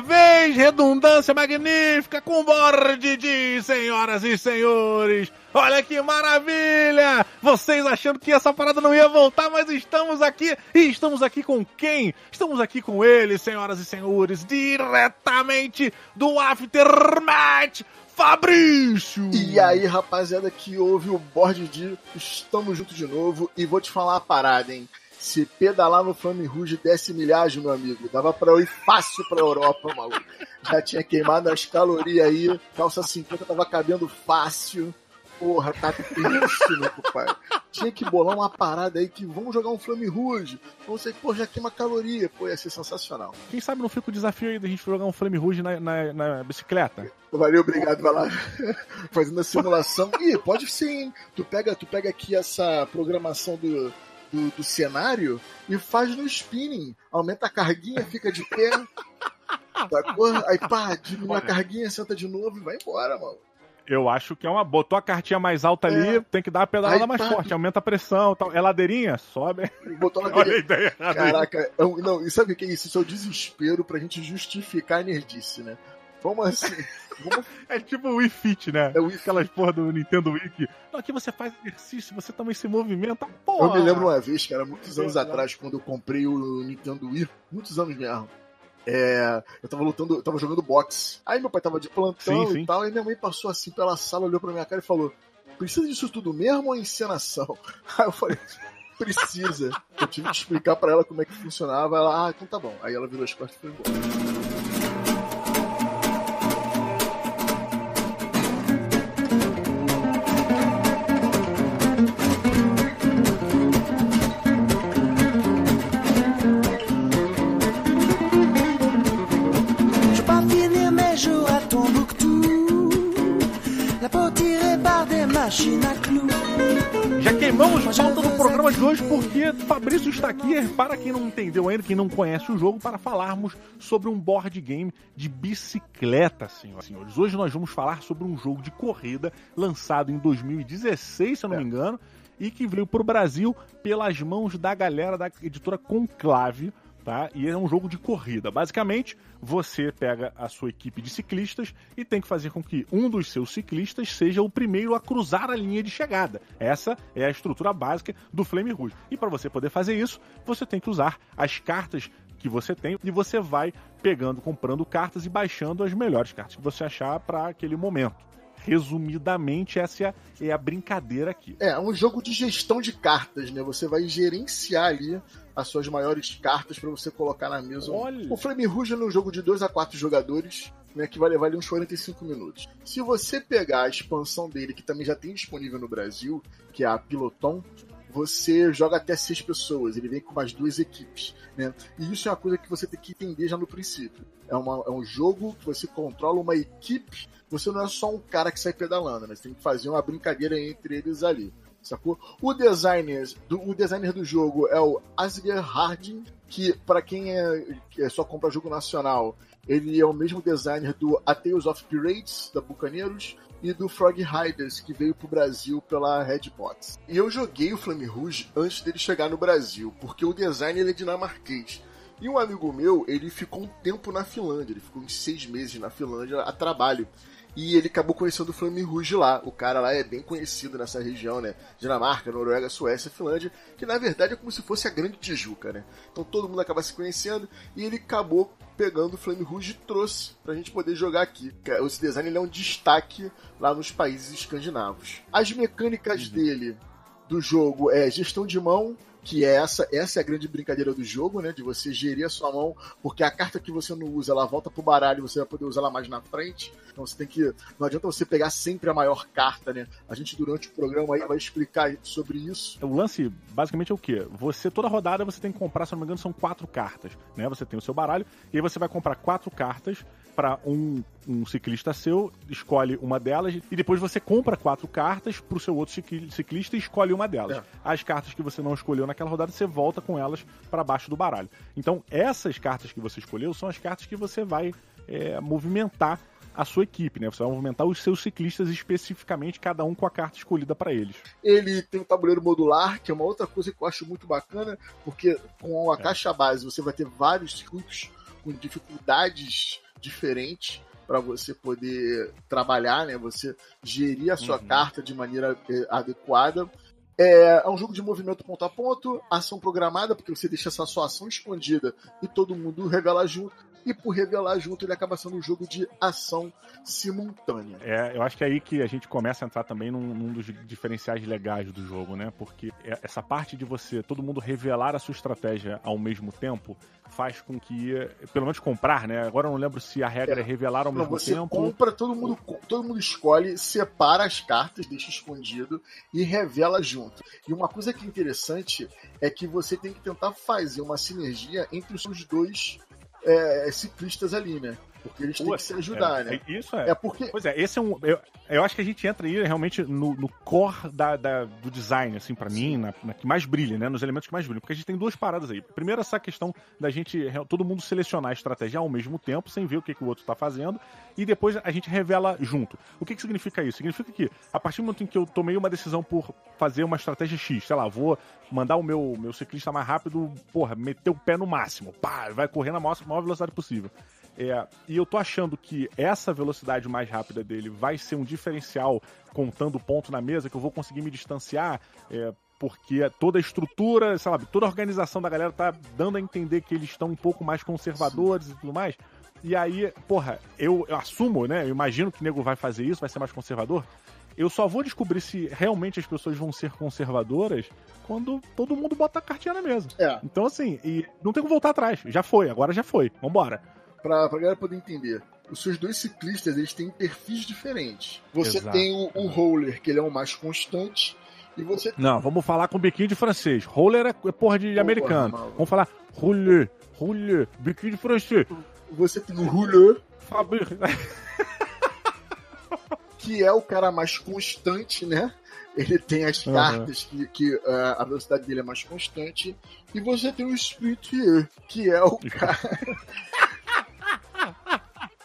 vez, redundância magnífica, com borde de senhoras e senhores. Olha que maravilha! Vocês achando que essa parada não ia voltar, mas estamos aqui. E estamos aqui com quem? Estamos aqui com ele, senhoras e senhores, diretamente do Aftermath. Fabrício! E aí, rapaziada que ouve o board de Estamos juntos de novo e vou te falar uma parada, hein? Se pedalar no Flame Rouge desse milhagem, meu amigo, dava pra eu ir fácil pra Europa, maluco. Já tinha queimado as calorias aí, calça 50 tava cabendo fácil. Porra, tá triste, meu pai. Tinha que bolar uma parada aí que vamos jogar um Flame Rouge. Não sei, pô, já queima caloria. Pô, ia ser sensacional. Quem sabe não fica o desafio aí da gente jogar um Flame Rouge na, na, na bicicleta? Valeu, obrigado. Vai lá fazendo a simulação. Ih, pode sim. Tu pega, tu pega aqui essa programação do, do, do cenário e faz no spinning. Aumenta a carguinha, fica de pé. Aí pá, diminui a carguinha, senta de novo e vai embora, mano. Eu acho que é uma. Botou a cartinha mais alta ali, é. tem que dar a pedalada mais tá. forte, aumenta a pressão tal. É ladeirinha? Sobe. Botou a Olha a ideia Caraca, eu, não, e sabe o que é isso? Isso é o desespero pra gente justificar a nerdice, né? Vamos assim. Vamos... É tipo o Wii Fit, né? É o Wii Aquelas porra do Nintendo Wii que. Não, aqui você faz exercício, você também se movimenta. Porra. Eu me lembro uma vez, cara, muitos anos atrás, quando eu comprei o Nintendo Wii, muitos anos mesmo. É, eu tava lutando, eu tava jogando boxe. Aí meu pai tava de plantão sim, sim. e tal, e minha mãe passou assim pela sala, olhou pra minha cara e falou: Precisa disso tudo mesmo ou é encenação? Aí eu falei. Precisa. Eu tive que explicar para ela como é que funcionava. Ela, ah, então tá bom. Aí ela virou as costas e foi embora. Já queimamos pauta do programa de hoje porque Fabrício está aqui, para quem não entendeu ainda, quem não conhece o jogo, para falarmos sobre um board game de bicicleta, senhoras e senhores. Hoje nós vamos falar sobre um jogo de corrida lançado em 2016, se eu não é. me engano, e que veio para o Brasil pelas mãos da galera da editora Conclave tá? E é um jogo de corrida. Basicamente, você pega a sua equipe de ciclistas e tem que fazer com que um dos seus ciclistas seja o primeiro a cruzar a linha de chegada. Essa é a estrutura básica do Flame Rouge. E para você poder fazer isso, você tem que usar as cartas que você tem e você vai pegando, comprando cartas e baixando as melhores cartas que você achar para aquele momento resumidamente, essa é a, é brincadeira aqui. É, um jogo de gestão de cartas, né? Você vai gerenciar ali as suas maiores cartas para você colocar na mesa. Olha. O Flame Rouge é um jogo de 2 a 4 jogadores, né, que vai levar ali uns 45 minutos. Se você pegar a expansão dele, que também já tem disponível no Brasil, que é a Piloton, você joga até seis pessoas, ele vem com mais duas equipes, né? E isso é uma coisa que você tem que entender já no princípio. É, uma, é um jogo que você controla uma equipe, você não é só um cara que sai pedalando, né? Você tem que fazer uma brincadeira entre eles ali sacou? O designer do, o designer do jogo é o Asger Harding, que para quem é, é só compra jogo nacional, ele é o mesmo designer do A Tales of Pirates, da Bucaneiros, e do Frog Riders, que veio pro Brasil pela Redbox. E eu joguei o Flame Rouge antes dele chegar no Brasil, porque o design ele é dinamarquês. E um amigo meu, ele ficou um tempo na Finlândia, ele ficou uns seis meses na Finlândia a trabalho. E ele acabou conhecendo o Flame Rouge lá. O cara lá é bem conhecido nessa região, né? Dinamarca, Noruega, Suécia, Finlândia, que na verdade é como se fosse a Grande Tijuca, né? Então todo mundo acaba se conhecendo e ele acabou pegando o Flame Rouge e trouxe pra gente poder jogar aqui. Esse design ele é um destaque lá nos países escandinavos. As mecânicas uhum. dele do jogo é gestão de mão, que é essa, essa é a grande brincadeira do jogo, né? De você gerir a sua mão, porque a carta que você não usa, ela volta pro baralho e você vai poder usar ela mais na frente. Então você tem que. Não adianta você pegar sempre a maior carta, né? A gente, durante o programa aí, vai explicar sobre isso. O lance, basicamente, é o quê? Você, toda rodada, você tem que comprar, se não me engano, são quatro cartas, né? Você tem o seu baralho, e aí você vai comprar quatro cartas para um, um ciclista seu, escolhe uma delas e depois você compra quatro cartas para o seu outro ciclista e escolhe uma delas. É. As cartas que você não escolheu naquela rodada, você volta com elas para baixo do baralho. Então, essas cartas que você escolheu são as cartas que você vai é, movimentar a sua equipe, né? Você vai movimentar os seus ciclistas especificamente, cada um com a carta escolhida para eles. Ele tem um tabuleiro modular, que é uma outra coisa que eu acho muito bacana, porque com a é. caixa base você vai ter vários circuitos com dificuldades diferentes para você poder trabalhar, né? Você gerir a sua uhum. carta de maneira eh, adequada. É, é, um jogo de movimento ponto a ponto, ação programada, porque você deixa essa sua ação escondida e todo mundo revela junto e por revelar junto ele acaba sendo um jogo de ação simultânea. É, eu acho que é aí que a gente começa a entrar também num, num dos diferenciais legais do jogo, né? Porque é, essa parte de você, todo mundo revelar a sua estratégia ao mesmo tempo, faz com que, pelo menos comprar, né? Agora eu não lembro se a regra é, é revelar ao mesmo você tempo. compra, todo mundo, todo mundo escolhe, separa as cartas, deixa escondido e revela junto. E uma coisa que é interessante é que você tem que tentar fazer uma sinergia entre os dois é, ciclistas ali, né? Porque eles têm que se ajudar, é, né? É, isso é. é porque... Pois é, esse é um. Eu, eu acho que a gente entra aí realmente no, no core da, da, do design, assim, para mim, na, na, que mais brilha, né? Nos elementos que mais brilham. Porque a gente tem duas paradas aí. Primeiro, essa questão da gente, todo mundo selecionar a estratégia ao mesmo tempo, sem ver o que, que o outro tá fazendo, e depois a gente revela junto. O que, que significa isso? Significa que, a partir do momento em que eu tomei uma decisão por fazer uma estratégia X, sei lá, vou mandar o meu, meu ciclista mais rápido, porra, meter o pé no máximo, pá, vai correr na maior, maior velocidade possível. É, e eu tô achando que essa velocidade mais rápida dele vai ser um diferencial contando ponto na mesa, que eu vou conseguir me distanciar, é, porque toda a estrutura, sei lá, toda a organização da galera tá dando a entender que eles estão um pouco mais conservadores Sim. e tudo mais. E aí, porra, eu, eu assumo, né? Eu imagino que o nego vai fazer isso, vai ser mais conservador. Eu só vou descobrir se realmente as pessoas vão ser conservadoras quando todo mundo bota a cartinha na mesa. É. Então, assim, e não tem como voltar atrás. Já foi, agora já foi. Vambora pra, pra galera poder entender. Os seus dois ciclistas, eles têm perfis diferentes. Você Exato. tem o, o roller, que ele é o mais constante, e você Não, vamos falar com biquinho de francês. Roller é porra de, americano. Porra, vamos falar roller, roller, biquinho de francês. Você tem o roller. que é o cara mais constante, né? Ele tem as uhum. cartas que, que uh, a velocidade dele é mais constante. E você tem o Sprinter, que é o cara.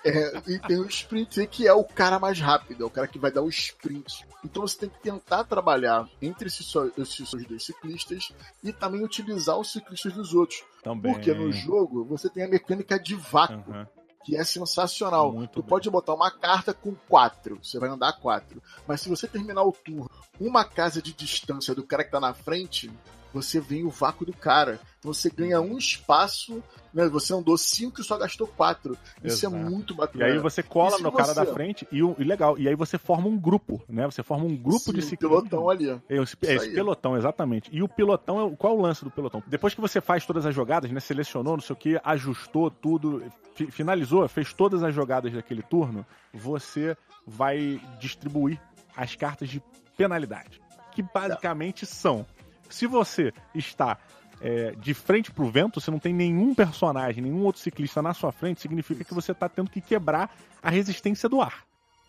É, e tem o sprint que é o cara mais rápido, é o cara que vai dar o sprint. Então você tem que tentar trabalhar entre esses, esses dois ciclistas e também utilizar os ciclistas dos outros. Também. Porque no jogo você tem a mecânica de vácuo. Uhum. Que é sensacional. Muito tu bem. pode botar uma carta com quatro, você vai andar quatro. Mas se você terminar o turno uma casa de distância do cara que tá na frente, você vem o vácuo do cara. Você ganha um espaço, né? Você andou cinco e só gastou quatro. Isso é Exato. é muito bacana. E aí você cola no cara da frente e, e, legal. E aí você forma um grupo, né? Você forma um grupo Sim, de ciclistas. pelotão ali. É, esse, é esse pelotão, exatamente. E o pelotão, qual é o lance do pelotão? Depois que você faz todas as jogadas, né? Selecionou, não sei o que, ajustou tudo, finalizou, fez todas as jogadas daquele turno, você vai distribuir as cartas de penalidade. Que basicamente são se você está é, de frente pro vento, você não tem nenhum personagem, nenhum outro ciclista na sua frente, significa que você está tendo que quebrar a resistência do ar.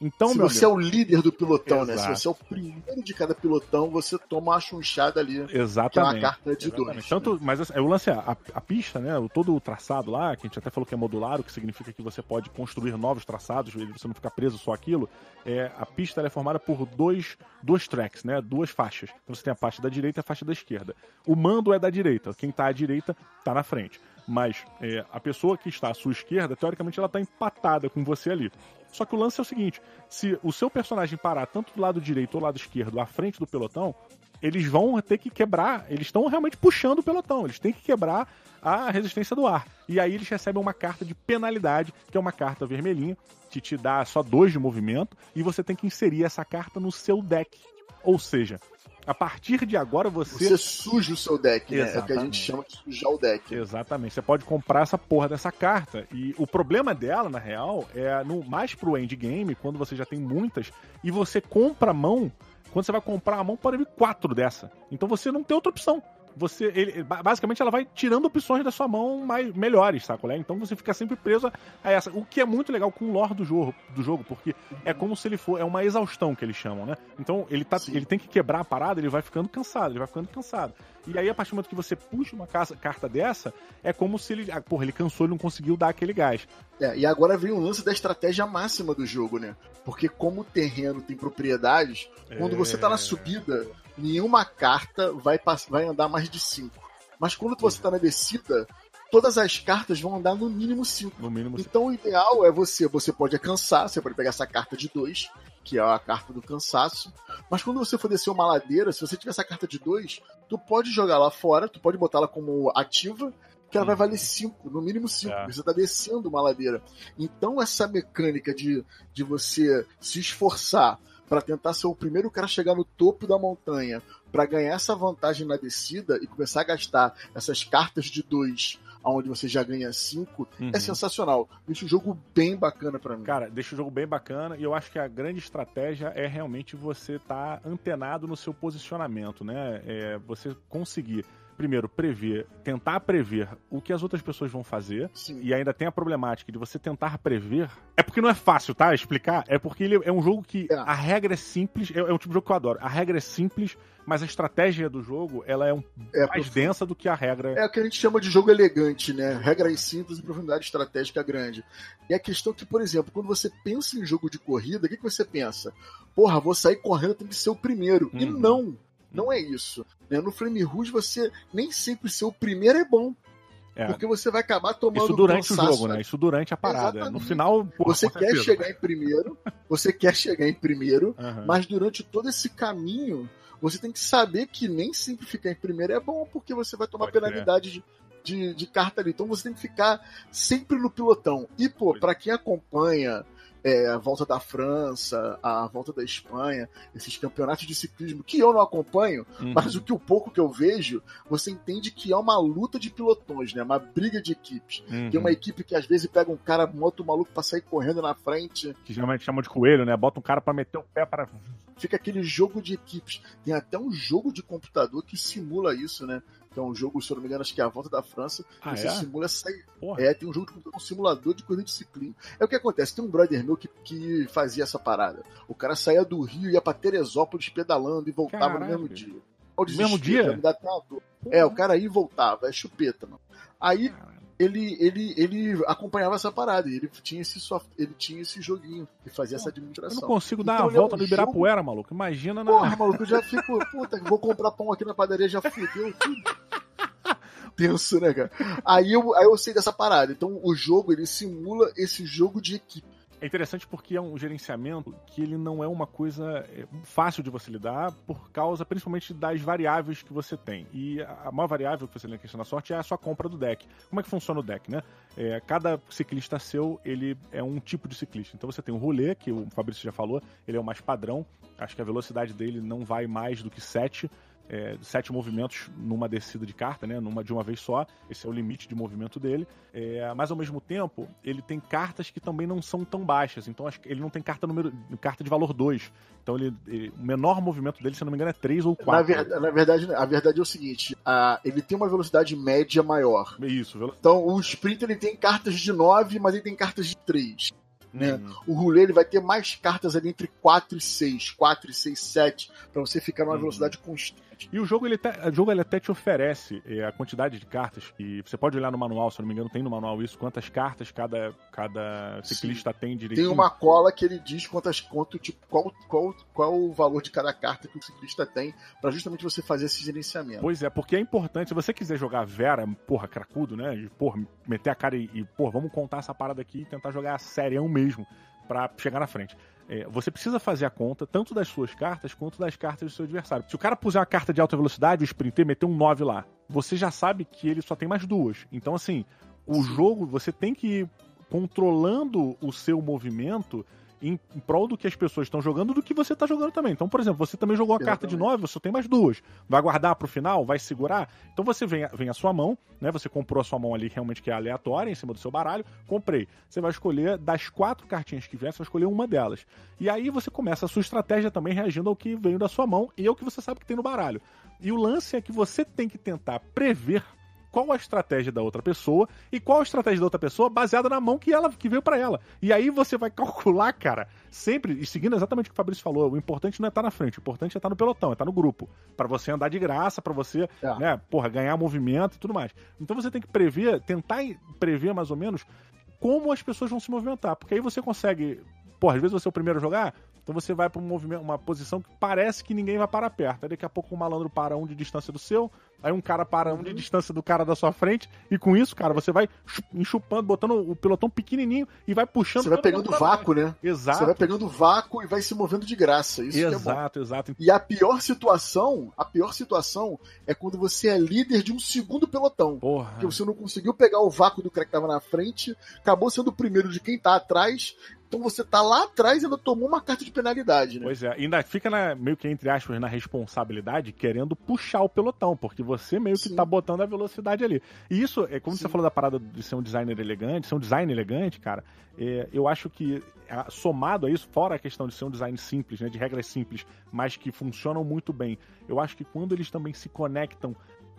Então, Se você amigo, é o líder do pilotão, exato. né? Se você é o primeiro de cada pilotão, você toma uma chunchada ali. Exatamente. Que é uma carta de Exatamente. dois. Tanto, mas assim, o lance é, a, a, pista, né? Todo o traçado lá, que a gente até falou que é modular, o que significa que você pode construir novos traçados, você não ficar preso só aquilo. É, a pista é formada por dois, dois tracks, né? Duas faixas. Então você tem a faixa da direita e a faixa da esquerda. O mando é da direita. Quem está à direita está na frente. Mas é, a pessoa que está à sua esquerda, teoricamente, ela está empatada com você ali. Só que o lance é o seguinte: se o seu personagem parar tanto do lado direito ou do lado esquerdo, à frente do pelotão, eles vão ter que quebrar. Eles estão realmente puxando o pelotão. Eles têm que quebrar a resistência do ar. E aí eles recebem uma carta de penalidade, que é uma carta vermelhinha, que te dá só dois de movimento, e você tem que inserir essa carta no seu deck. Ou seja, a partir de agora você. Você suja o seu deck, né? É o que a gente chama de sujar o deck. Exatamente. Você pode comprar essa porra dessa carta. E o problema dela, na real, é no mais pro endgame, quando você já tem muitas, e você compra a mão. Quando você vai comprar a mão, pode vir quatro dessa. Então você não tem outra opção você ele, basicamente ela vai tirando opções da sua mão mais melhores, saco? Né? Então você fica sempre preso a essa. O que é muito legal com o lore do jogo, do jogo, porque é como se ele for é uma exaustão que eles chamam, né? Então ele tá, ele tem que quebrar a parada, ele vai ficando cansado, ele vai ficando cansado. E aí a partir do momento que você puxa uma casa, carta dessa, é como se ele, ah, porra, ele cansou, ele não conseguiu dar aquele gás. É, e agora vem o lance da estratégia máxima do jogo, né? Porque como o terreno tem propriedades, quando é... você tá na subida, nenhuma carta vai, vai andar mais de 5. Mas quando você está na descida, todas as cartas vão andar no mínimo 5. No mínimo Então o ideal é você, você pode cansar, você pode pegar essa carta de 2, que é a carta do cansaço. Mas quando você for descer uma ladeira, se você tiver essa carta de 2, tu pode jogar lá fora, tu pode botar ela como ativa, que ela vai valer 5, no mínimo 5. É. Você está descendo uma ladeira. Então essa mecânica de, de você se esforçar para tentar ser o primeiro cara a chegar no topo da montanha, para ganhar essa vantagem na descida e começar a gastar essas cartas de 2 onde você já ganha 5, é uhum. é sensacional. Deixa o jogo bem bacana para mim. Cara, deixa o jogo bem bacana e eu acho que a grande estratégia é realmente você estar tá antenado no seu posicionamento, né? É você conseguir primeiro, prever, tentar prever o que as outras pessoas vão fazer. Sim. E ainda tem a problemática de você tentar prever. É porque não é fácil, tá? Explicar. É porque ele é um jogo que é. a regra é simples. É, é, um tipo de jogo que eu adoro. A regra é simples, mas a estratégia do jogo ela é um é, mais densa do que a regra. É o que a gente chama de jogo elegante, né? Regras simples e profundidade estratégica grande. E a questão é que, por exemplo, quando você pensa em jogo de corrida, o que, que você pensa? Porra, vou sair correndo, tem que ser o primeiro. Uhum. E não. Não é isso. Né? No Flame Rouge, você nem sempre ser o primeiro é bom. É. Porque você vai acabar tomando Isso durante o jogo, né? Isso durante a parada. Exatamente. No final, porra, você quer chegar em primeiro, você quer chegar em primeiro, uhum. mas durante todo esse caminho, você tem que saber que nem sempre ficar em primeiro é bom, porque você vai tomar Pode penalidade de, de, de, carta ali. Então você tem que ficar sempre no pilotão. E, pô, para quem acompanha é, a volta da França, a volta da Espanha, esses campeonatos de ciclismo que eu não acompanho, uhum. mas o que o pouco que eu vejo, você entende que é uma luta de pilotões, né? Uma briga de equipes. Uhum. Tem uma equipe que às vezes pega um cara, um outro maluco pra sair correndo na frente. Que geralmente chamam de coelho, né? Bota um cara para meter o pé para Fica aquele jogo de equipes. Tem até um jogo de computador que simula isso, né? Que é um jogo, se eu não me engano, acho que é a volta da França. Ah, você é? simula sair. É, tem um jogo um simulador de corrida de ciclismo. É o que acontece, tem um brother meu que, que fazia essa parada. O cara saía do Rio, ia pra Teresópolis pedalando e voltava Caralho. no mesmo dia. No mesmo dia? É, o cara ia e voltava, é chupeta, mano. Aí Caralho ele, ele, ele acompanhava essa parada. Ele tinha esse soft, ele tinha esse joguinho e fazia essa administração. Eu não consigo dar então, a volta é um no Ibirapuera, jogo... maluco. Imagina na. Porra, maluco, eu já fico. Puta, vou comprar pão aqui na padaria, já fudeu tudo. Tenso, né, cara? Aí eu, aí eu sei dessa parada. Então o jogo ele simula esse jogo de equipe. É interessante porque é um gerenciamento que ele não é uma coisa é, fácil de você lidar por causa principalmente das variáveis que você tem. E a maior variável que você tem na questão da sorte é a sua compra do deck. Como é que funciona o deck, né? É, cada ciclista seu, ele é um tipo de ciclista. Então você tem o rolê, que o Fabrício já falou, ele é o mais padrão. Acho que a velocidade dele não vai mais do que 7 é, sete movimentos numa descida de carta, né? Numa de uma vez só. Esse é o limite de movimento dele. É, mas ao mesmo tempo, ele tem cartas que também não são tão baixas. Então ele não tem carta número carta de valor 2. Então ele, ele, o menor movimento dele, se não me engano, é 3 ou 4. Na, ver, na verdade, a verdade é o seguinte: a, ele tem uma velocidade média maior. Isso, Então o sprint ele tem cartas de 9, mas ele tem cartas de 3. Né? Uhum. O rolê ele vai ter mais cartas ali entre 4 e 6, 4 e 6, 7, para você ficar numa uhum. velocidade constante. E o jogo ele, até, o jogo ele até te oferece é, a quantidade de cartas. E você pode olhar no manual, se não me engano, tem no manual isso, quantas cartas cada, cada ciclista Sim. tem direitinho. Tem uma cola que ele diz quantas, quanto, tipo, qual, qual, qual o valor de cada carta que o ciclista tem, para justamente você fazer esse gerenciamento. Pois é, porque é importante, se você quiser jogar Vera, porra, cracudo, né? E, porra, meter a cara e, e porra, vamos contar essa parada aqui e tentar jogar serião mesmo para chegar na frente. É, você precisa fazer a conta tanto das suas cartas quanto das cartas do seu adversário. Se o cara puser uma carta de alta velocidade, o sprinter meter um 9 lá, você já sabe que ele só tem mais duas. Então, assim, o jogo você tem que ir controlando o seu movimento em, em prol do que as pessoas estão jogando do que você está jogando também. Então, por exemplo, você também jogou a carta de 9, você tem mais duas. Vai guardar para o final? Vai segurar? Então você vem, vem a sua mão, né? Você comprou a sua mão ali realmente que é aleatória em cima do seu baralho. Comprei. Você vai escolher das quatro cartinhas que vier, você vai escolher uma delas. E aí você começa a sua estratégia também reagindo ao que veio da sua mão e ao que você sabe que tem no baralho. E o lance é que você tem que tentar prever qual a estratégia da outra pessoa e qual a estratégia da outra pessoa baseada na mão que ela que veio para ela. E aí você vai calcular, cara, sempre, e seguindo exatamente o que o Fabrício falou, o importante não é estar tá na frente, o importante é estar tá no pelotão, é estar tá no grupo. para você andar de graça, para você, é. né, porra, ganhar movimento e tudo mais. Então você tem que prever, tentar prever mais ou menos como as pessoas vão se movimentar, porque aí você consegue porra, às vezes você é o primeiro a jogar, então você vai para um movimento, uma posição que parece que ninguém vai parar perto. Aí daqui a pouco um malandro para um de distância do seu, aí um cara para um de uhum. distância do cara da sua frente, e com isso, cara, você vai enxupando, botando o pelotão pequenininho e vai puxando. Você vai pegando vácuo, né? Exato. Você vai pegando vácuo e vai se movendo de graça. Isso exato, é exato. E a pior situação, a pior situação é quando você é líder de um segundo pelotão. Porra. Porque você não conseguiu pegar o vácuo do cara que tava na frente, acabou sendo o primeiro de quem tá atrás, então você tá lá atrás e ainda tomou uma carta de penalidade, né? Pois é, ainda fica na, meio que entre aspas na responsabilidade querendo puxar o pelotão, porque você meio que Sim. tá botando a velocidade ali. E isso, é como Sim. você falou da parada de ser um designer elegante, ser um design elegante, cara, é, eu acho que somado a isso, fora a questão de ser um design simples, né, de regras simples, mas que funcionam muito bem, eu acho que quando eles também se conectam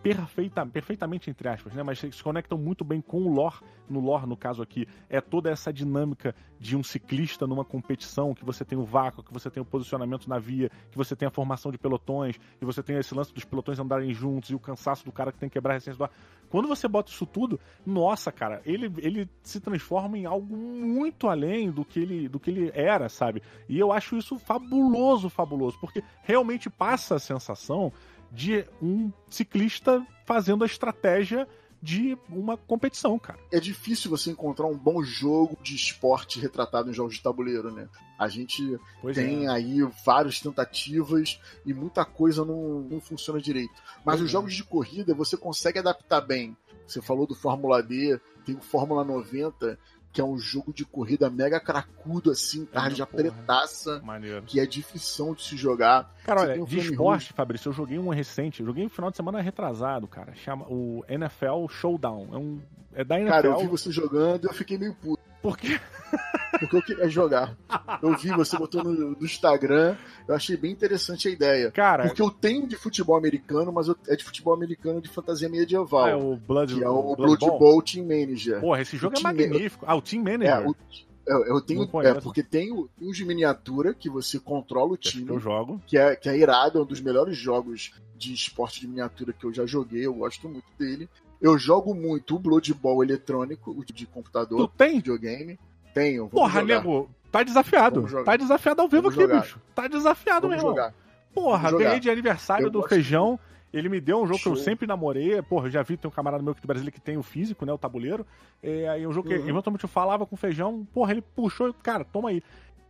perfeita, perfeitamente entre aspas, né? Mas se conectam muito bem com o lore. No lore, no caso aqui, é toda essa dinâmica de um ciclista numa competição, que você tem o vácuo, que você tem o posicionamento na via, que você tem a formação de pelotões, que você tem esse lance dos pelotões andarem juntos e o cansaço do cara que tem que quebrar a resistência do ar. Quando você bota isso tudo, nossa, cara, ele, ele se transforma em algo muito além do que ele do que ele era, sabe? E eu acho isso fabuloso, fabuloso, porque realmente passa a sensação de um ciclista fazendo a estratégia de uma competição, cara. É difícil você encontrar um bom jogo de esporte retratado em jogos de tabuleiro, né? A gente pois tem é. aí várias tentativas e muita coisa não, não funciona direito. Mas pois os é. jogos de corrida você consegue adaptar bem. Você falou do Fórmula D, tem o Fórmula 90, que é um jogo de corrida mega cracudo, assim, tarde é, pretaça, Maneiro. que é difícil de se jogar. Cara, olha, um de esporte, Fabrício, eu joguei um recente, eu joguei no final de semana retrasado, cara, chama o NFL Showdown. É, um, é da NFL. Cara, eu vi você jogando e eu fiquei meio puto. Por quê? Porque eu queria jogar. Eu vi você botando no, no, Instagram, eu achei bem interessante a ideia. Cara. Porque eu tenho de futebol americano, mas eu, é de futebol americano de fantasia medieval. É o Blood Que é o Blood, Blood Bowl Team Manager. Porra, esse jogo o é magnífico. Ah, o Team Manager. É, o, eu, eu tenho. É, porque tem os de miniatura que você controla o time. Que eu jogo. Que é, que é irado, é um dos melhores jogos de esporte de miniatura que eu já joguei, eu gosto muito dele. Eu jogo muito o Blood Bowl eletrônico, o de computador, tu tem? videogame. Tenho. Porra, jogar. nego, tá desafiado. Tá desafiado ao vivo aqui, bicho. Tá desafiado vamos mesmo. Jogar. Porra, ganhei de aniversário eu do feijão. Ele me deu um jogo Show. que eu sempre namorei. Porra, já vi, tem um camarada meu aqui do Brasil que tem o físico, né? O tabuleiro. É, aí um jogo uhum. que eventualmente eu falava com feijão. Porra, ele puxou, cara, toma aí.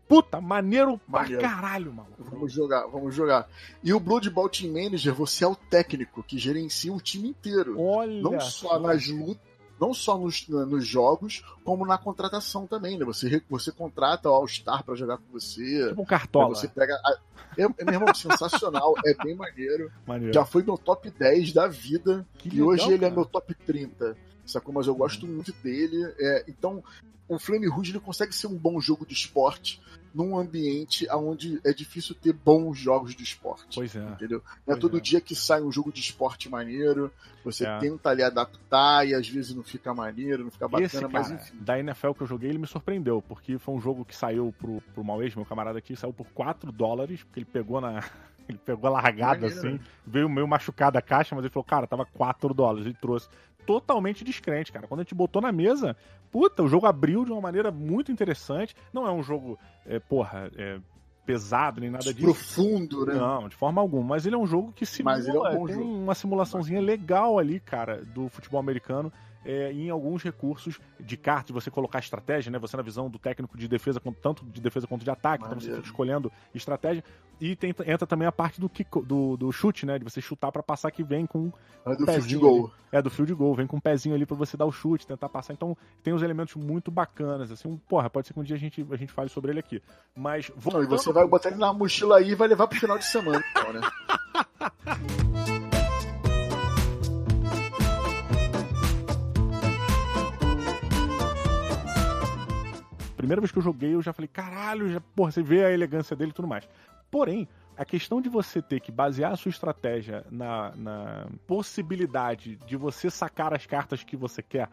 Puta, maneiro, maneiro. pra caralho, mano. Vamos jogar, vamos jogar. E o Blood Bowl Team Manager, você é o técnico que gerencia o time inteiro. Olha. Não só nas lutas não só nos, nos jogos, como na contratação também, né? Você, você contrata o All-Star pra jogar com você. Tipo um cartola. Você pega. A... É, meu irmão, sensacional, é bem maneiro. maneiro. Já foi meu top 10 da vida. Que e legal, hoje ele é meu top 30. Sacou? Mas eu gosto muito dele. É, então, o Flame Rouge ele consegue ser um bom jogo de esporte num ambiente onde é difícil ter bons jogos de esporte. Pois é. Entendeu? Não é todo é. dia que sai um jogo de esporte maneiro, você é. tenta ali adaptar e às vezes não fica maneiro, não fica bacana, Esse, cara, mas enfim. Da NFL que eu joguei, ele me surpreendeu, porque foi um jogo que saiu pro, pro Mauês, meu camarada aqui, saiu por 4 dólares, porque ele pegou na. Ele pegou a largada Maneiro, assim, né? veio meio machucada a caixa, mas ele falou, cara, tava 4 dólares. Ele trouxe totalmente descrente, cara. Quando a gente botou na mesa, puta, o jogo abriu de uma maneira muito interessante. Não é um jogo, é, porra, é, pesado nem nada disso. Profundo, né? Não, de forma alguma. Mas ele é um jogo que simula, Mas ele é um bom tem jogo. uma simulaçãozinha legal ali, cara, do futebol americano é, em alguns recursos de cartas, você colocar estratégia, né? Você na visão do técnico de defesa, tanto de defesa quanto de ataque, Maneiro. então você fica escolhendo estratégia. E tem, entra também a parte do, kick, do, do chute, né? De você chutar para passar que vem com é do field goal. É, do field goal, vem com um pezinho ali para você dar o chute, tentar passar. Então tem uns elementos muito bacanas, assim. Porra, pode ser que um dia a gente, a gente fale sobre ele aqui. Mas. Voltando... Não, e você vai botar ele na mochila aí e vai levar pro final de semana, então, né? primeira vez que eu joguei, eu já falei, caralho, já, porra, você vê a elegância dele e tudo mais. Porém, a questão de você ter que basear a sua estratégia na, na possibilidade de você sacar as cartas que você quer,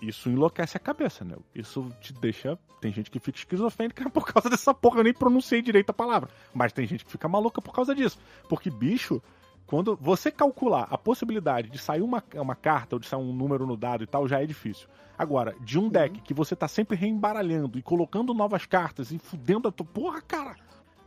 isso enlouquece a cabeça, né? Isso te deixa. Tem gente que fica esquizofrênica por causa dessa porra. Eu nem pronunciei direito a palavra. Mas tem gente que fica maluca por causa disso. Porque, bicho, quando você calcular a possibilidade de sair uma, uma carta ou de sair um número no dado e tal, já é difícil. Agora, de um deck uhum. que você tá sempre reembaralhando e colocando novas cartas e fudendo a tua. Porra, cara!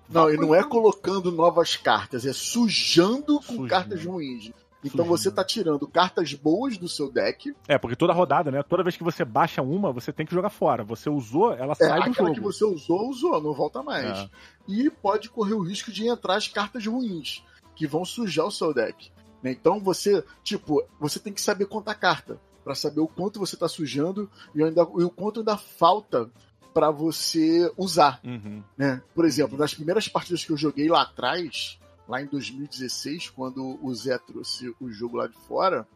Não, e não é colocando novas cartas, é sujando com cartas ruins. Então você tá tirando cartas boas do seu deck. É, porque toda rodada, né? Toda vez que você baixa uma, você tem que jogar fora. Você usou, ela é, sai é, do jogo. que você usou, usou, não volta mais. É. E pode correr o risco de entrar as cartas ruins, que vão sujar o seu deck. Né? Então você, tipo, você tem que saber contar carta para saber o quanto você tá sujando e, ainda, e o quanto ainda falta para você usar. Uhum. Né? Por exemplo, nas primeiras partidas que eu joguei lá atrás, lá em 2016, quando o Zé trouxe o jogo lá de fora,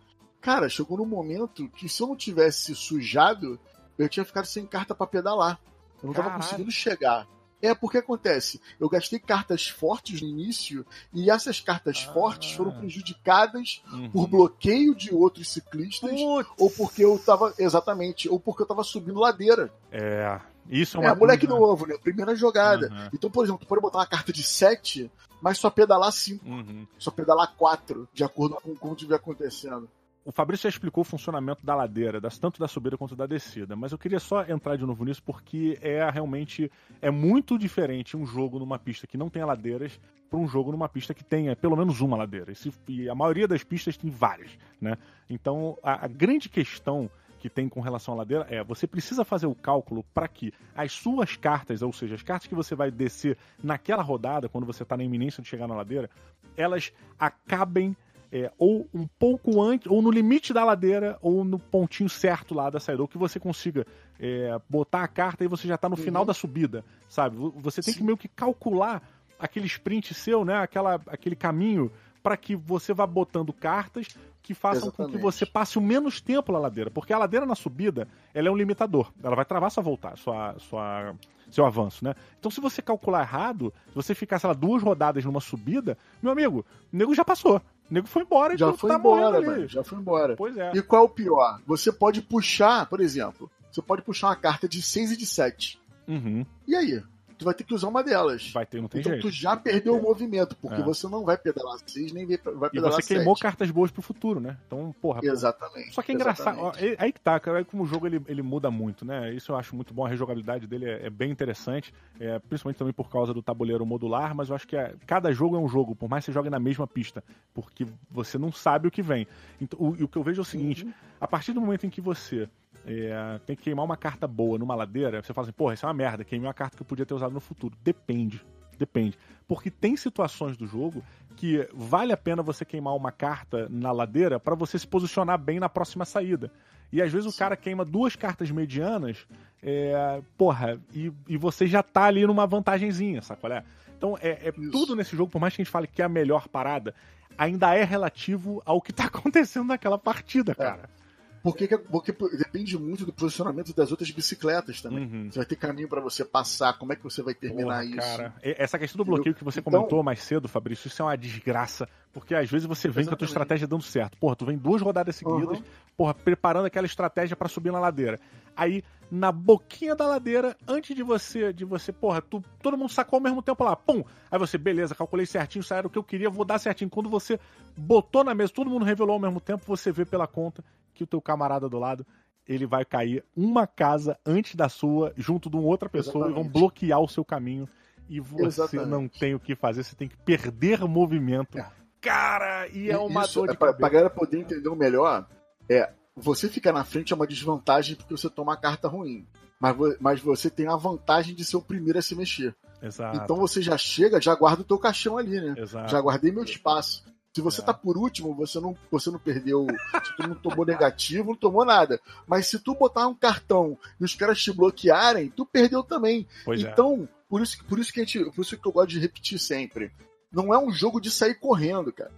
cara, chegou num momento que se eu não tivesse sujado, eu tinha ficado sem carta para pedalar. Eu não Caralho. tava conseguindo chegar. É porque acontece, eu gastei cartas fortes no início e essas cartas ah. fortes foram prejudicadas uhum. por bloqueio de outros ciclistas Putz. ou porque eu tava exatamente, ou porque eu tava subindo ladeira. É, isso é uma É, moleque novo, né? Primeira jogada. Uhum. Então, por exemplo, tu pode botar uma carta de 7, mas só pedalar 5. Uhum. Só pedalar 4, de acordo com como estiver acontecendo. O Fabrício já explicou o funcionamento da ladeira, tanto da subida quanto da descida, mas eu queria só entrar de novo nisso porque é realmente é muito diferente um jogo numa pista que não tenha ladeiras para um jogo numa pista que tenha pelo menos uma ladeira. E a maioria das pistas tem várias, né? Então a, a grande questão que tem com relação à ladeira é você precisa fazer o cálculo para que as suas cartas, ou seja, as cartas que você vai descer naquela rodada, quando você está na iminência de chegar na ladeira, elas acabem é, ou um pouco antes, ou no limite da ladeira, ou no pontinho certo lá da saída, ou que você consiga é, botar a carta e você já está no uhum. final da subida, sabe? Você tem Sim. que meio que calcular aquele sprint seu, né? Aquela, aquele caminho para que você vá botando cartas que façam Exatamente. com que você passe o menos tempo na ladeira. Porque a ladeira na subida, ela é um limitador. Ela vai travar sua voltar, sua, sua, seu avanço, né? Então, se você calcular errado, se você ficar, sei lá, duas rodadas numa subida, meu amigo, o nego já passou. O nego foi embora. Já foi tá embora, mano. Já foi embora. Pois é. E qual é o pior? Você pode puxar, por exemplo, você pode puxar uma carta de 6 e de 7. Uhum. E aí? Tu vai ter que usar uma delas. Vai ter, não tem então jeito. tu já perdeu o movimento, porque é. você não vai pedalar 6 nem vai pedalar E você queimou cartas boas pro futuro, né? Então, porra. Exatamente. Só que é engraçado. Ó, aí que tá, cara, como o jogo ele, ele muda muito, né? Isso eu acho muito bom, a rejogabilidade dele é, é bem interessante, é, principalmente também por causa do tabuleiro modular, mas eu acho que é, cada jogo é um jogo, por mais que você jogue na mesma pista, porque você não sabe o que vem. Então, o, o que eu vejo é o seguinte: uhum. a partir do momento em que você é, tem que queimar uma carta boa numa ladeira, você fala assim, porra, isso é uma merda, queimei uma carta que eu podia ter usado no futuro. Depende. Depende. Porque tem situações do jogo que vale a pena você queimar uma carta na ladeira para você se posicionar bem na próxima saída. E às vezes o cara queima duas cartas medianas, é, porra, e, e você já tá ali numa vantagenzinha, sabe qual é? Então é, é tudo nesse jogo, por mais que a gente fale que é a melhor parada, ainda é relativo ao que tá acontecendo naquela partida, é. cara. É. Porque, porque depende muito do posicionamento das outras bicicletas também. Uhum. Você vai ter caminho para você passar, como é que você vai terminar Porra, isso? Cara, essa questão do bloqueio que você então, comentou mais cedo, Fabrício, isso é uma desgraça. Porque às vezes você vem exatamente. com a tua estratégia dando certo. Porra, tu vem duas rodadas seguidas, uhum. porra, preparando aquela estratégia para subir na ladeira. Aí, na boquinha da ladeira, antes de você, de você, porra, tu, todo mundo sacou ao mesmo tempo lá, pum! Aí você, beleza, calculei certinho, isso era o que eu queria, vou dar certinho. Quando você botou na mesa, todo mundo revelou ao mesmo tempo, você vê pela conta que o teu camarada do lado ele vai cair uma casa antes da sua, junto de uma outra pessoa, Exatamente. e vão bloquear o seu caminho. E você Exatamente. não tem o que fazer, você tem que perder movimento. É. Cara, e é uma Isso, dor de é pra, pra galera poder entender o melhor, é você ficar na frente é uma desvantagem porque você toma a carta ruim. Mas, mas você tem a vantagem de ser o primeiro a se mexer. Exato. Então você já chega, já guarda o teu caixão ali, né? Exato. Já guardei meu espaço. Se você é. tá por último, você não, você não perdeu, se tu não tomou negativo, não tomou nada. Mas se tu botar um cartão e os caras te bloquearem, tu perdeu também. Pois é. então, é. por isso, por isso que a gente, por isso que eu gosto de repetir sempre. Não é um jogo de sair correndo, cara.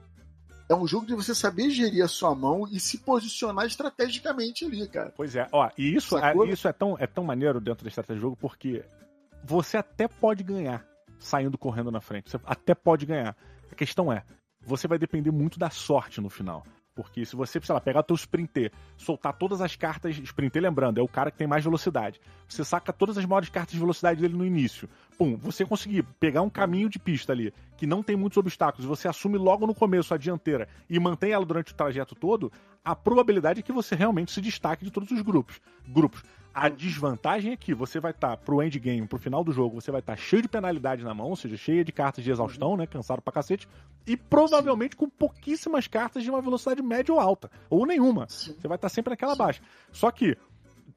É um jogo de você saber gerir a sua mão e se posicionar estrategicamente ali, cara. Pois é, ó, e isso, é, isso é, tão, é tão maneiro dentro da estratégia do jogo porque você até pode ganhar saindo correndo na frente. Você até pode ganhar. A questão é, você vai depender muito da sorte no final. Porque se você, sei lá, pegar o teu sprinter, soltar todas as cartas. Sprinter, lembrando, é o cara que tem mais velocidade. Você saca todas as maiores cartas de velocidade dele no início. Pum, você conseguir pegar um caminho de pista ali, que não tem muitos obstáculos, você assume logo no começo a dianteira e mantém ela durante o trajeto todo, a probabilidade é que você realmente se destaque de todos os grupos. grupos. A desvantagem é que você vai estar tá, pro endgame, pro final do jogo, você vai estar tá cheio de penalidade na mão, ou seja, cheio de cartas de exaustão, né? Cansado pra cacete. E provavelmente Sim. com pouquíssimas cartas de uma velocidade média ou alta. Ou nenhuma. Sim. Você vai estar tá sempre naquela Sim. baixa. Só que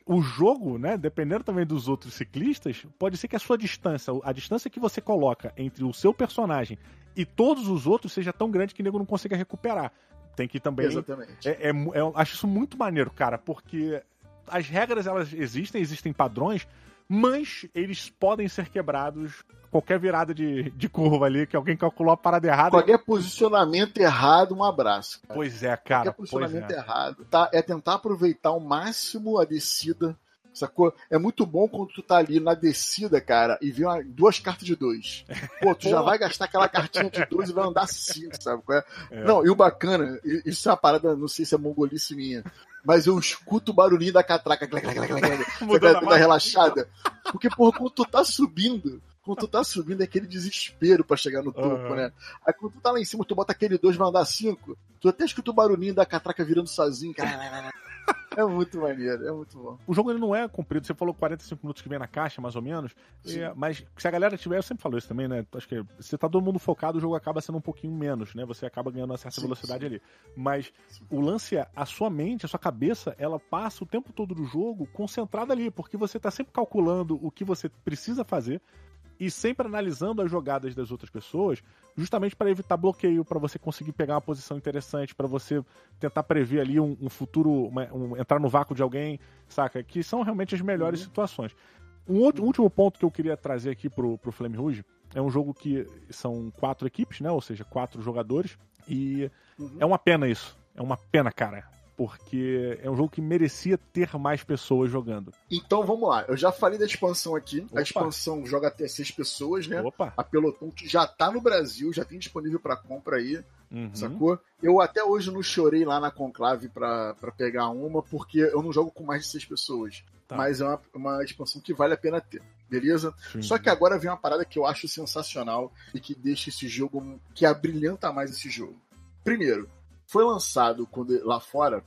o jogo, né, dependendo também dos outros ciclistas, pode ser que a sua distância, a distância que você coloca entre o seu personagem e todos os outros seja tão grande que o nego não consiga recuperar. Tem que também. Exatamente. É, é, é, acho isso muito maneiro, cara, porque as regras elas existem, existem padrões, mas eles podem ser quebrados qualquer virada de, de curva ali, que alguém calculou a parada errada. Qualquer posicionamento errado, um abraço. Cara. Pois é, cara. Qualquer posicionamento é. errado. Tá, é tentar aproveitar ao máximo a descida. Sacou? É muito bom quando tu tá ali na descida, cara, e vê uma, duas cartas de dois. Pô, tu já vai gastar aquela cartinha de dois e vai andar cinco, sabe? É? É. Não, e o bacana, isso é uma parada, não sei se é mongolice minha mas eu escuto o barulhinho da catraca. da relaxada. Porque, porra, quando tu tá subindo, quando tu tá subindo é aquele desespero para chegar no topo, uhum. né? Aí quando tu tá lá em cima, tu bota aquele 2 vai andar 5, tu até escuta o barulhinho da catraca virando sozinho. É muito maneiro, é muito bom. O jogo ele não é comprido, você falou 45 minutos que vem na caixa, mais ou menos. É, mas se a galera tiver, eu sempre falo isso também, né? Acho que se tá todo mundo focado, o jogo acaba sendo um pouquinho menos, né? Você acaba ganhando uma certa sim, velocidade sim. ali. Mas sim. o lance é a sua mente, a sua cabeça, ela passa o tempo todo do jogo concentrada ali, porque você tá sempre calculando o que você precisa fazer e sempre analisando as jogadas das outras pessoas, justamente para evitar bloqueio, para você conseguir pegar uma posição interessante, para você tentar prever ali um, um futuro, uma, um, entrar no vácuo de alguém, saca? Que são realmente as melhores uhum. situações. Um, outro, um último ponto que eu queria trazer aqui pro, pro Flame Rouge é um jogo que são quatro equipes, né? Ou seja, quatro jogadores. E uhum. é uma pena isso. É uma pena, cara porque é um jogo que merecia ter mais pessoas jogando. Então vamos lá, eu já falei da expansão aqui. Opa. A expansão joga até seis pessoas, né? Opa. A Peloton que já tá no Brasil, já tem disponível para compra aí. Uhum. Sacou? Eu até hoje não chorei lá na Conclave para pegar uma, porque eu não jogo com mais de seis pessoas. Tá. Mas é uma, uma expansão que vale a pena ter, beleza? Sim. Só que agora vem uma parada que eu acho sensacional e que deixa esse jogo, que abrilhanta mais esse jogo. Primeiro, foi lançado quando, lá fora,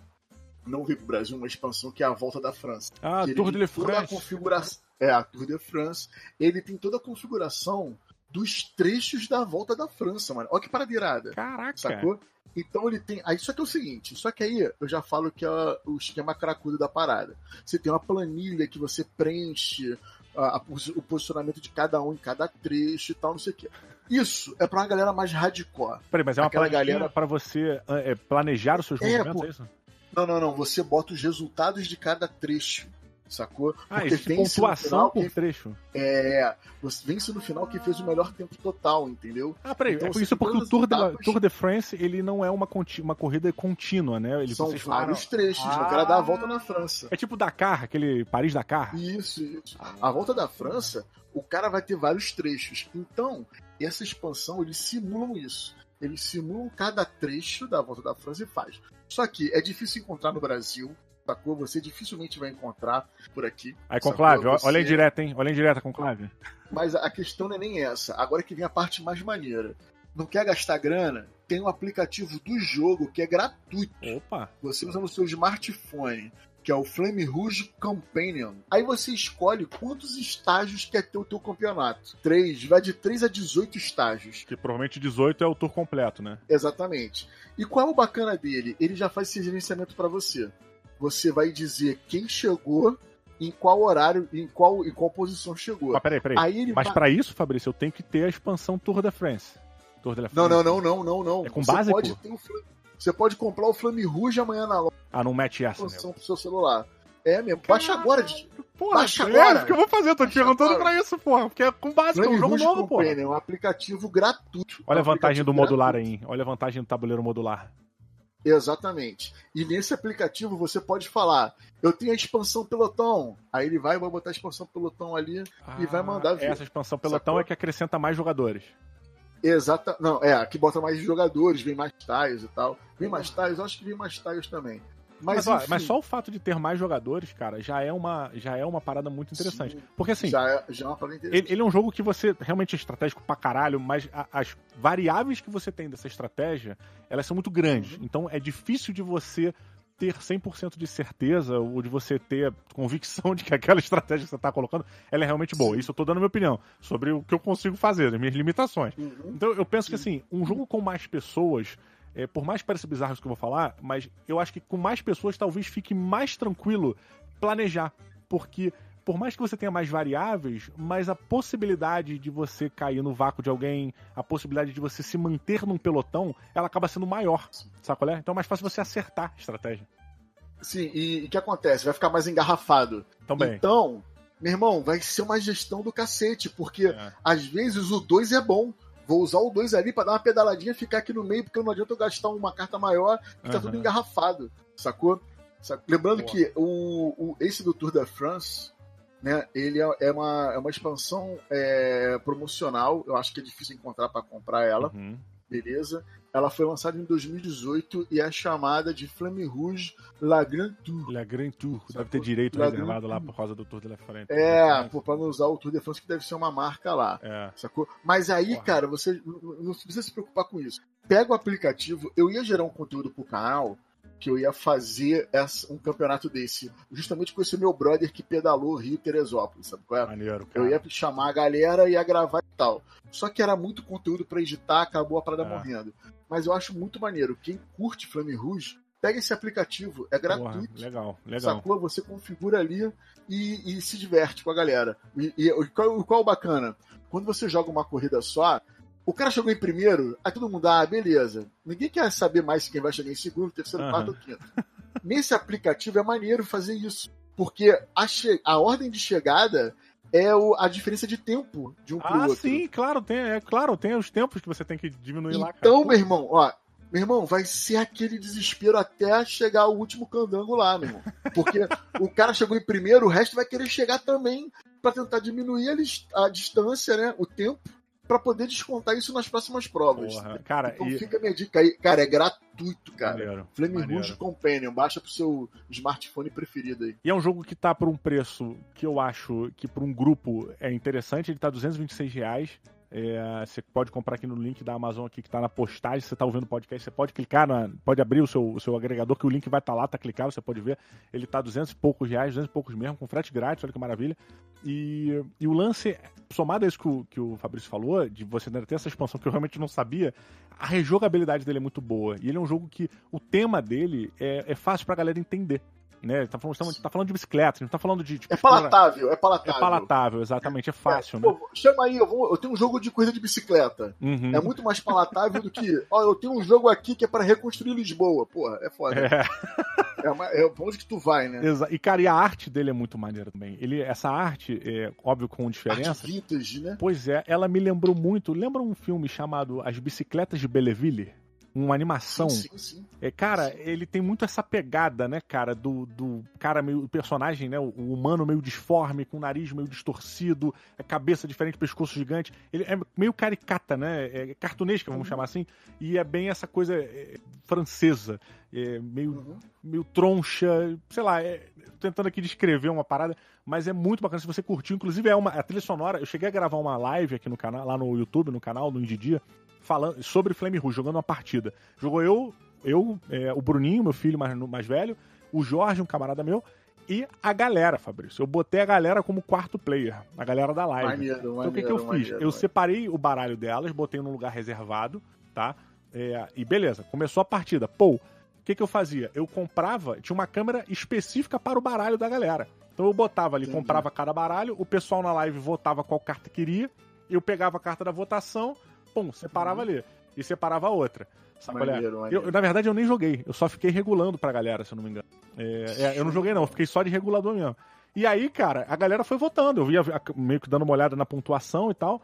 não veio pro Brasil, uma expansão que é a Volta da França. Ah, Tour de France. configuração, é, a Tour de France. Ele tem toda a configuração dos trechos da Volta da França, mano. Olha que paradeirada. Caraca. Sacou? Então ele tem. Aí só que é o seguinte, só que aí eu já falo que é o esquema cracudo da parada. Você tem uma planilha que você preenche a, a, o posicionamento de cada um em cada trecho e tal, não sei o quê. Isso é pra uma galera mais hardcore. Peraí, mas é uma Aquela galera para você é, planejar os seus é, movimentos, pô, é isso? Não, não, não. Você bota os resultados de cada trecho. Sacou? Ah, Porque tem pontuação por trecho. É. Você vence no final que fez o melhor tempo total, entendeu? Ah, peraí. Então, é por isso porque o Tour, etapas... de, Tour de France ele não é uma, uma corrida contínua, né? Ele, São vários falam... trechos. Ah, eu quero dar a volta na França. É tipo Dakar, aquele Paris-Dakar. Isso, isso. A volta da França, o cara vai ter vários trechos. Então, essa expansão, eles simulam isso. Eles simulam cada trecho da volta da França e faz. Só que é difícil encontrar no Brasil, sacou? Você dificilmente vai encontrar por aqui. Aí, Conclave, você... olha em direta, hein? Olha em direta, Conclave. Mas a questão não é nem essa. Agora que vem a parte mais maneira. Não quer gastar grana? Tem um aplicativo do jogo que é gratuito. Opa! Você usa no seu smartphone que é o Flame Rouge Companion. Aí você escolhe quantos estágios quer ter o teu campeonato. 3, vai de 3 a 18 estágios. Que provavelmente 18 é o tour completo, né? Exatamente. E qual é o bacana dele? Ele já faz esse gerenciamento para você. Você vai dizer quem chegou, em qual horário, em qual, em qual posição chegou. Ah, peraí, peraí. Aí Mas vai... para isso, Fabrício, eu tenho que ter a expansão Tour da France. Tour da France. Não, não, não, não, não, não. É com base, pode ter o você pode comprar o Flame Rouge amanhã na loja. Ah, não mete essa, meu. pro seu celular. É mesmo. Baixa agora, Porra, Baixa é agora. É, o que eu vou fazer? Eu tô te perguntando pra isso, porra. Porque é com base, é um jogo novo, porra. É um aplicativo gratuito. Olha a vantagem do modular gratuito. aí. Olha a vantagem do tabuleiro modular. Exatamente. E nesse aplicativo você pode falar: eu tenho a expansão pelotão. Aí ele vai, vai botar a expansão pelotão ali ah, e vai mandar ver. Essa expansão pelotão Sacou? é que acrescenta mais jogadores. Exata. Não, é, aqui bota mais jogadores, vem mais tiles e tal. Vem mais tiles, eu acho que vem mais tiles também. Mas, mas, ó, mas, só o fato de ter mais jogadores, cara, já é uma, já é uma parada muito interessante. Sim, Porque assim. Já é, já é uma parada interessante. Ele, ele, é um jogo que você realmente é estratégico pra caralho, mas a, as variáveis que você tem dessa estratégia, elas são muito grandes. Uhum. Então é difícil de você ter 100% de certeza ou de você ter convicção de que aquela estratégia que você está colocando ela é realmente boa. Isso eu estou dando minha opinião sobre o que eu consigo fazer, as minhas limitações. Uhum. Então eu penso que assim, um jogo com mais pessoas é, por mais que pareça bizarro isso que eu vou falar, mas eu acho que com mais pessoas talvez fique mais tranquilo planejar. Porque por mais que você tenha mais variáveis, mas a possibilidade de você cair no vácuo de alguém, a possibilidade de você se manter num pelotão, ela acaba sendo maior, sabe é? Então é mais fácil você acertar a estratégia. Sim, e o que acontece? Vai ficar mais engarrafado. Também. Então, meu irmão, vai ser uma gestão do cacete, porque é. às vezes o 2 é bom, Vou usar o 2 ali para dar uma pedaladinha e ficar aqui no meio, porque não adianta eu gastar uma carta maior que tá uhum. tudo engarrafado, sacou? sacou? Lembrando Boa. que o, o, esse do Tour da France, né, ele é, é uma, é uma expansão é, promocional, eu acho que é difícil encontrar para comprar ela, uhum. beleza? Ela foi lançada em 2018 e é chamada de Flame Rouge La Grande Tour. La Grande Tour. Deve ter direito La reservado lá por causa do Tour de la France. É, por, pra não usar o Tour de France, que deve ser uma marca lá. É. Sacou? Mas aí, Porra. cara, você não precisa se preocupar com isso. Pega o aplicativo, eu ia gerar um conteúdo pro canal que eu ia fazer essa, um campeonato desse, justamente com esse meu brother que pedalou Rio Teresópolis, sabe qual é? Maneiro, cara. Eu ia chamar a galera, ia gravar e tal. Só que era muito conteúdo para editar, acabou a parada é. morrendo. Mas eu acho muito maneiro. Quem curte Flame Rouge, pega esse aplicativo, é gratuito. Porra, legal, legal. Sacou? Você configura ali e, e se diverte com a galera. E, e qual, qual o bacana? Quando você joga uma corrida só, o cara chegou em primeiro, aí todo mundo, ah, beleza. Ninguém quer saber mais quem vai chegar em segundo, terceiro, uhum. quarto ou quinto. Nesse aplicativo é maneiro fazer isso. Porque a, a ordem de chegada é o, a diferença de tempo de um pro ah, outro. Ah, sim, claro, tem, é claro, tem os tempos que você tem que diminuir então, lá. Então, meu irmão, ó, meu irmão, vai ser aquele desespero até chegar o último candango lá, meu irmão. Porque o cara chegou em primeiro, o resto vai querer chegar também para tentar diminuir a, a, distância, né? O tempo para poder descontar isso nas próximas provas. Porra, cara, então e... fica a minha dica aí. Cara, é gratuito, cara. Maneiro, Flame maneiro. Rouge Companion. Baixa pro seu smartphone preferido aí. E é um jogo que tá por um preço que eu acho que para um grupo é interessante. Ele tá 226 reais. É, você pode comprar aqui no link da Amazon aqui que está na postagem. Você está ouvindo o podcast, você pode clicar, na, pode abrir o seu, o seu agregador que o link vai estar tá lá, tá clicável, você pode ver. Ele tá 200 e poucos reais, 200 e poucos mesmo, com frete grátis, olha que maravilha. E, e o lance, somado a isso que o, que o Fabrício falou, de você ter essa expansão que eu realmente não sabia, a rejogabilidade dele é muito boa. E ele é um jogo que o tema dele é, é fácil pra galera entender né? Tá falando, tá falando de bicicleta, não tá falando de. Tipo, é palatável, é palatável. É palatável, exatamente, é fácil, é, né? Pô, chama aí, eu, vou, eu, tenho um jogo de corrida de bicicleta. Uhum. É muito mais palatável do que. Ó, eu tenho um jogo aqui que é para reconstruir Lisboa. Porra, é foda. É. é, uma, é onde que tu vai, né? Exato. E, cara, e a arte dele é muito maneira também. Ele, essa arte, é, óbvio, com diferença. Arte vintage, né? Pois é, ela me lembrou muito. Lembra um filme chamado As Bicicletas de Belleville? Uma animação. Sim, sim. É, cara, sim. ele tem muito essa pegada, né, cara, do, do cara meio. Personagem, né? O, o humano meio disforme, com o nariz meio distorcido, a cabeça diferente, pescoço gigante. Ele é meio caricata, né? É cartunesca, vamos uhum. chamar assim. E é bem essa coisa é, francesa. É, meio, uhum. meio troncha, sei lá, é, tentando aqui descrever uma parada, mas é muito bacana se você curtiu. Inclusive, é uma a trilha sonora. Eu cheguei a gravar uma live aqui no canal, lá no YouTube, no canal, no Indie Dia, falando sobre Flame Rouge, jogando uma partida. Jogou eu, eu, é, o Bruninho, meu filho mais, mais velho, o Jorge, um camarada meu, e a galera, Fabrício. Eu botei a galera como quarto player, a galera da live. Maneiro, então maneiro, o que, que eu fiz? Maneiro, eu maneiro. separei o baralho delas, botei num lugar reservado, tá? É, e beleza, começou a partida. Pô, o que, que eu fazia? Eu comprava, tinha uma câmera específica para o baralho da galera. Então eu botava ali, Entendi. comprava cada baralho, o pessoal na live votava qual carta queria, eu pegava a carta da votação, pum, separava uhum. ali e separava a outra. Sabe é? maneiro, maneiro. Eu, na verdade, eu nem joguei. Eu só fiquei regulando pra galera, se eu não me engano. É, é, eu não joguei, não. Eu fiquei só de regulador mesmo. E aí, cara, a galera foi votando. Eu via meio que dando uma olhada na pontuação e tal.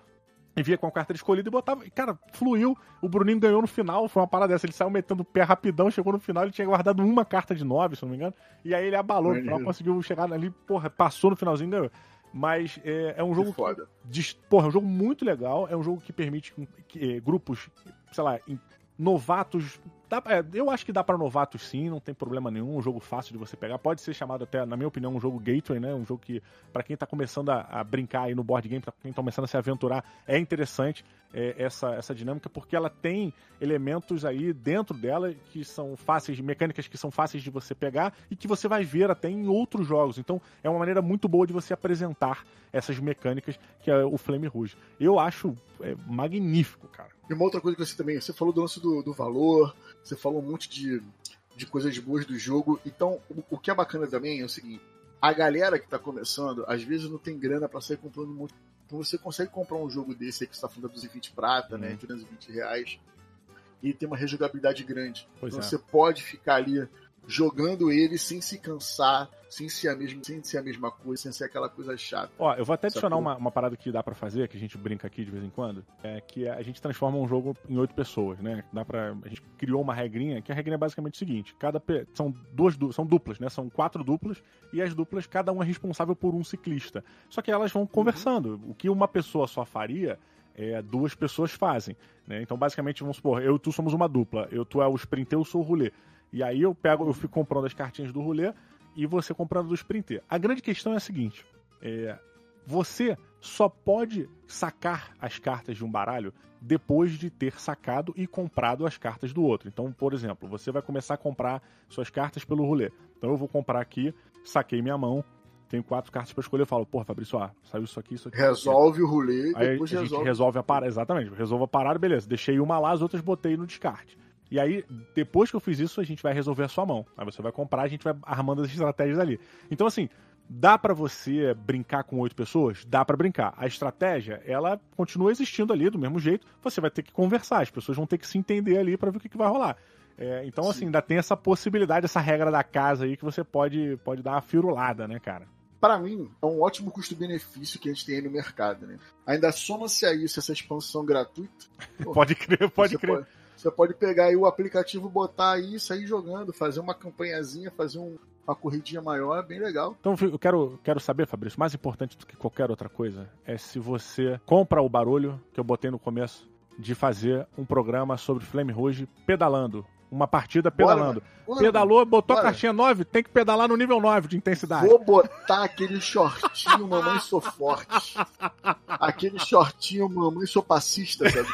E via com a carta escolhida e botava. E, cara, fluiu. O Bruninho ganhou no final. Foi uma parada dessa. Ele saiu metendo o pé rapidão. Chegou no final. Ele tinha guardado uma carta de nove, se eu não me engano. E aí ele abalou. No final conseguiu chegar ali. Porra, passou no finalzinho ganhou. Mas é, é um jogo. Que, de, porra, é um jogo muito legal. É um jogo que permite que, que, eh, grupos, sei lá, novatos Dá, é, eu acho que dá para novatos sim, não tem problema nenhum. Um jogo fácil de você pegar. Pode ser chamado até, na minha opinião, um jogo gateway, né? Um jogo que, para quem tá começando a, a, brincar aí no board game, pra quem tá começando a se aventurar, é interessante é, essa, essa dinâmica, porque ela tem elementos aí dentro dela que são fáceis, mecânicas que são fáceis de você pegar e que você vai ver até em outros jogos. Então é uma maneira muito boa de você apresentar essas mecânicas que é o Flame Rouge. Eu acho é, magnífico, cara. E uma outra coisa que você também, você falou do lance do, do valor, você falou um monte de, de coisas boas do jogo. Então, o, o que é bacana também é o seguinte: a galera que tá começando, às vezes não tem grana para sair comprando muito. Então você consegue comprar um jogo desse aí que está falando 220 prata, né, uhum. né? 220 reais. E tem uma rejogabilidade grande. Pois então é. você pode ficar ali jogando ele sem se cansar, sem ser a mesma, sem ser a mesma coisa, sem ser aquela coisa chata. Ó, eu vou até adicionar uma, uma parada que dá para fazer, que a gente brinca aqui de vez em quando, é que a gente transforma um jogo em oito pessoas, né? Dá para a gente criou uma regrinha, que a regrinha é basicamente o seguinte, cada são duas são duplas, né? São quatro duplas e as duplas cada um é responsável por um ciclista. Só que elas vão conversando. Uhum. O que uma pessoa só faria é, duas pessoas fazem. Né? Então, basicamente, vamos supor, eu e tu somos uma dupla. Eu, tu é o sprinter, eu sou o rolê. E aí eu pego, eu fico comprando as cartinhas do rolê e você comprando do sprinter. A grande questão é a seguinte: é, você só pode sacar as cartas de um baralho depois de ter sacado e comprado as cartas do outro. Então, por exemplo, você vai começar a comprar suas cartas pelo rolê. Então eu vou comprar aqui, saquei minha mão, tenho quatro cartas para escolher, eu falo, porra, Fabrício, ah, saiu isso aqui, isso aqui. Resolve o rolê, aí depois a resolve. resolve a parada, exatamente, resolve a parada, beleza. Deixei uma lá, as outras botei no descarte. E aí, depois que eu fiz isso, a gente vai resolver a sua mão. Aí você vai comprar, a gente vai armando as estratégias ali. Então, assim, dá para você brincar com oito pessoas? Dá para brincar. A estratégia, ela continua existindo ali do mesmo jeito. Você vai ter que conversar, as pessoas vão ter que se entender ali para ver o que, que vai rolar. É, então, Sim. assim, ainda tem essa possibilidade, essa regra da casa aí que você pode, pode dar uma firulada, né, cara? para mim, é um ótimo custo-benefício que a gente tem aí no mercado, né? Ainda soma-se a isso essa expansão gratuita. Pô, pode crer, pode crer. Pode, você pode pegar aí o aplicativo, botar aí e sair jogando, fazer uma campanhazinha, fazer um, uma corridinha maior, é bem legal. Então eu quero, quero saber, Fabrício, mais importante do que qualquer outra coisa é se você compra o barulho que eu botei no começo de fazer um programa sobre Flame Rouge pedalando. Uma partida pedalando. Bora, Pedalou, botou bora. a caixinha 9, tem que pedalar no nível 9 de intensidade. Vou botar aquele shortinho, mamãe sou forte. Aquele shortinho, mamãe sou passista, sabe?